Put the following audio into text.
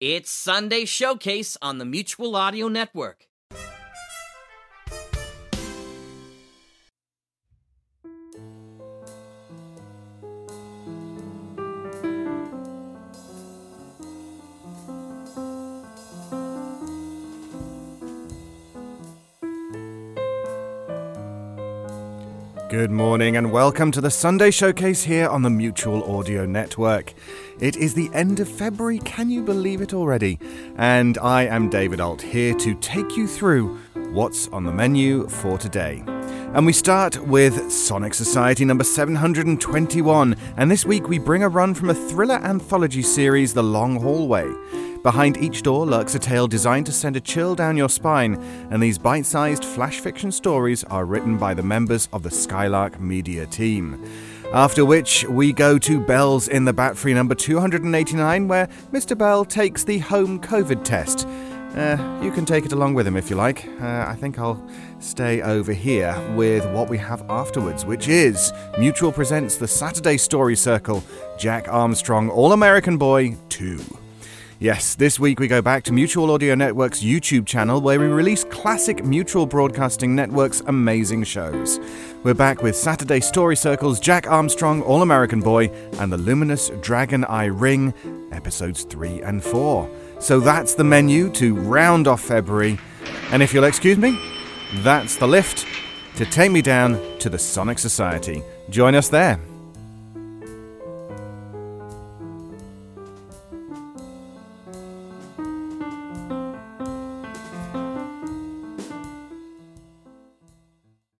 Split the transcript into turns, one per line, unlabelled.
It's Sunday Showcase on the Mutual Audio Network.
Good morning and welcome to the Sunday Showcase here on the Mutual Audio Network. It is the end of February, can you believe it already? And I am David Alt here to take you through what's on the menu for today. And we start with Sonic Society number 721, and this week we bring a run from a thriller anthology series, The Long Hallway. Behind each door lurks a tale designed to send a chill down your spine, and these bite sized flash fiction stories are written by the members of the Skylark Media team. After which, we go to Bells in the Batfry number 289, where Mr. Bell takes the home COVID test. Uh, you can take it along with him if you like. Uh, I think I'll stay over here with what we have afterwards, which is Mutual presents the Saturday Story Circle Jack Armstrong All American Boy 2. Yes, this week we go back to Mutual Audio Network's YouTube channel where we release classic Mutual Broadcasting Network's amazing shows. We're back with Saturday Story Circles, Jack Armstrong, All American Boy, and the Luminous Dragon Eye Ring, episodes 3 and 4. So that's the menu to round off February. And if you'll excuse me, that's the lift to take me down to the Sonic Society. Join us there.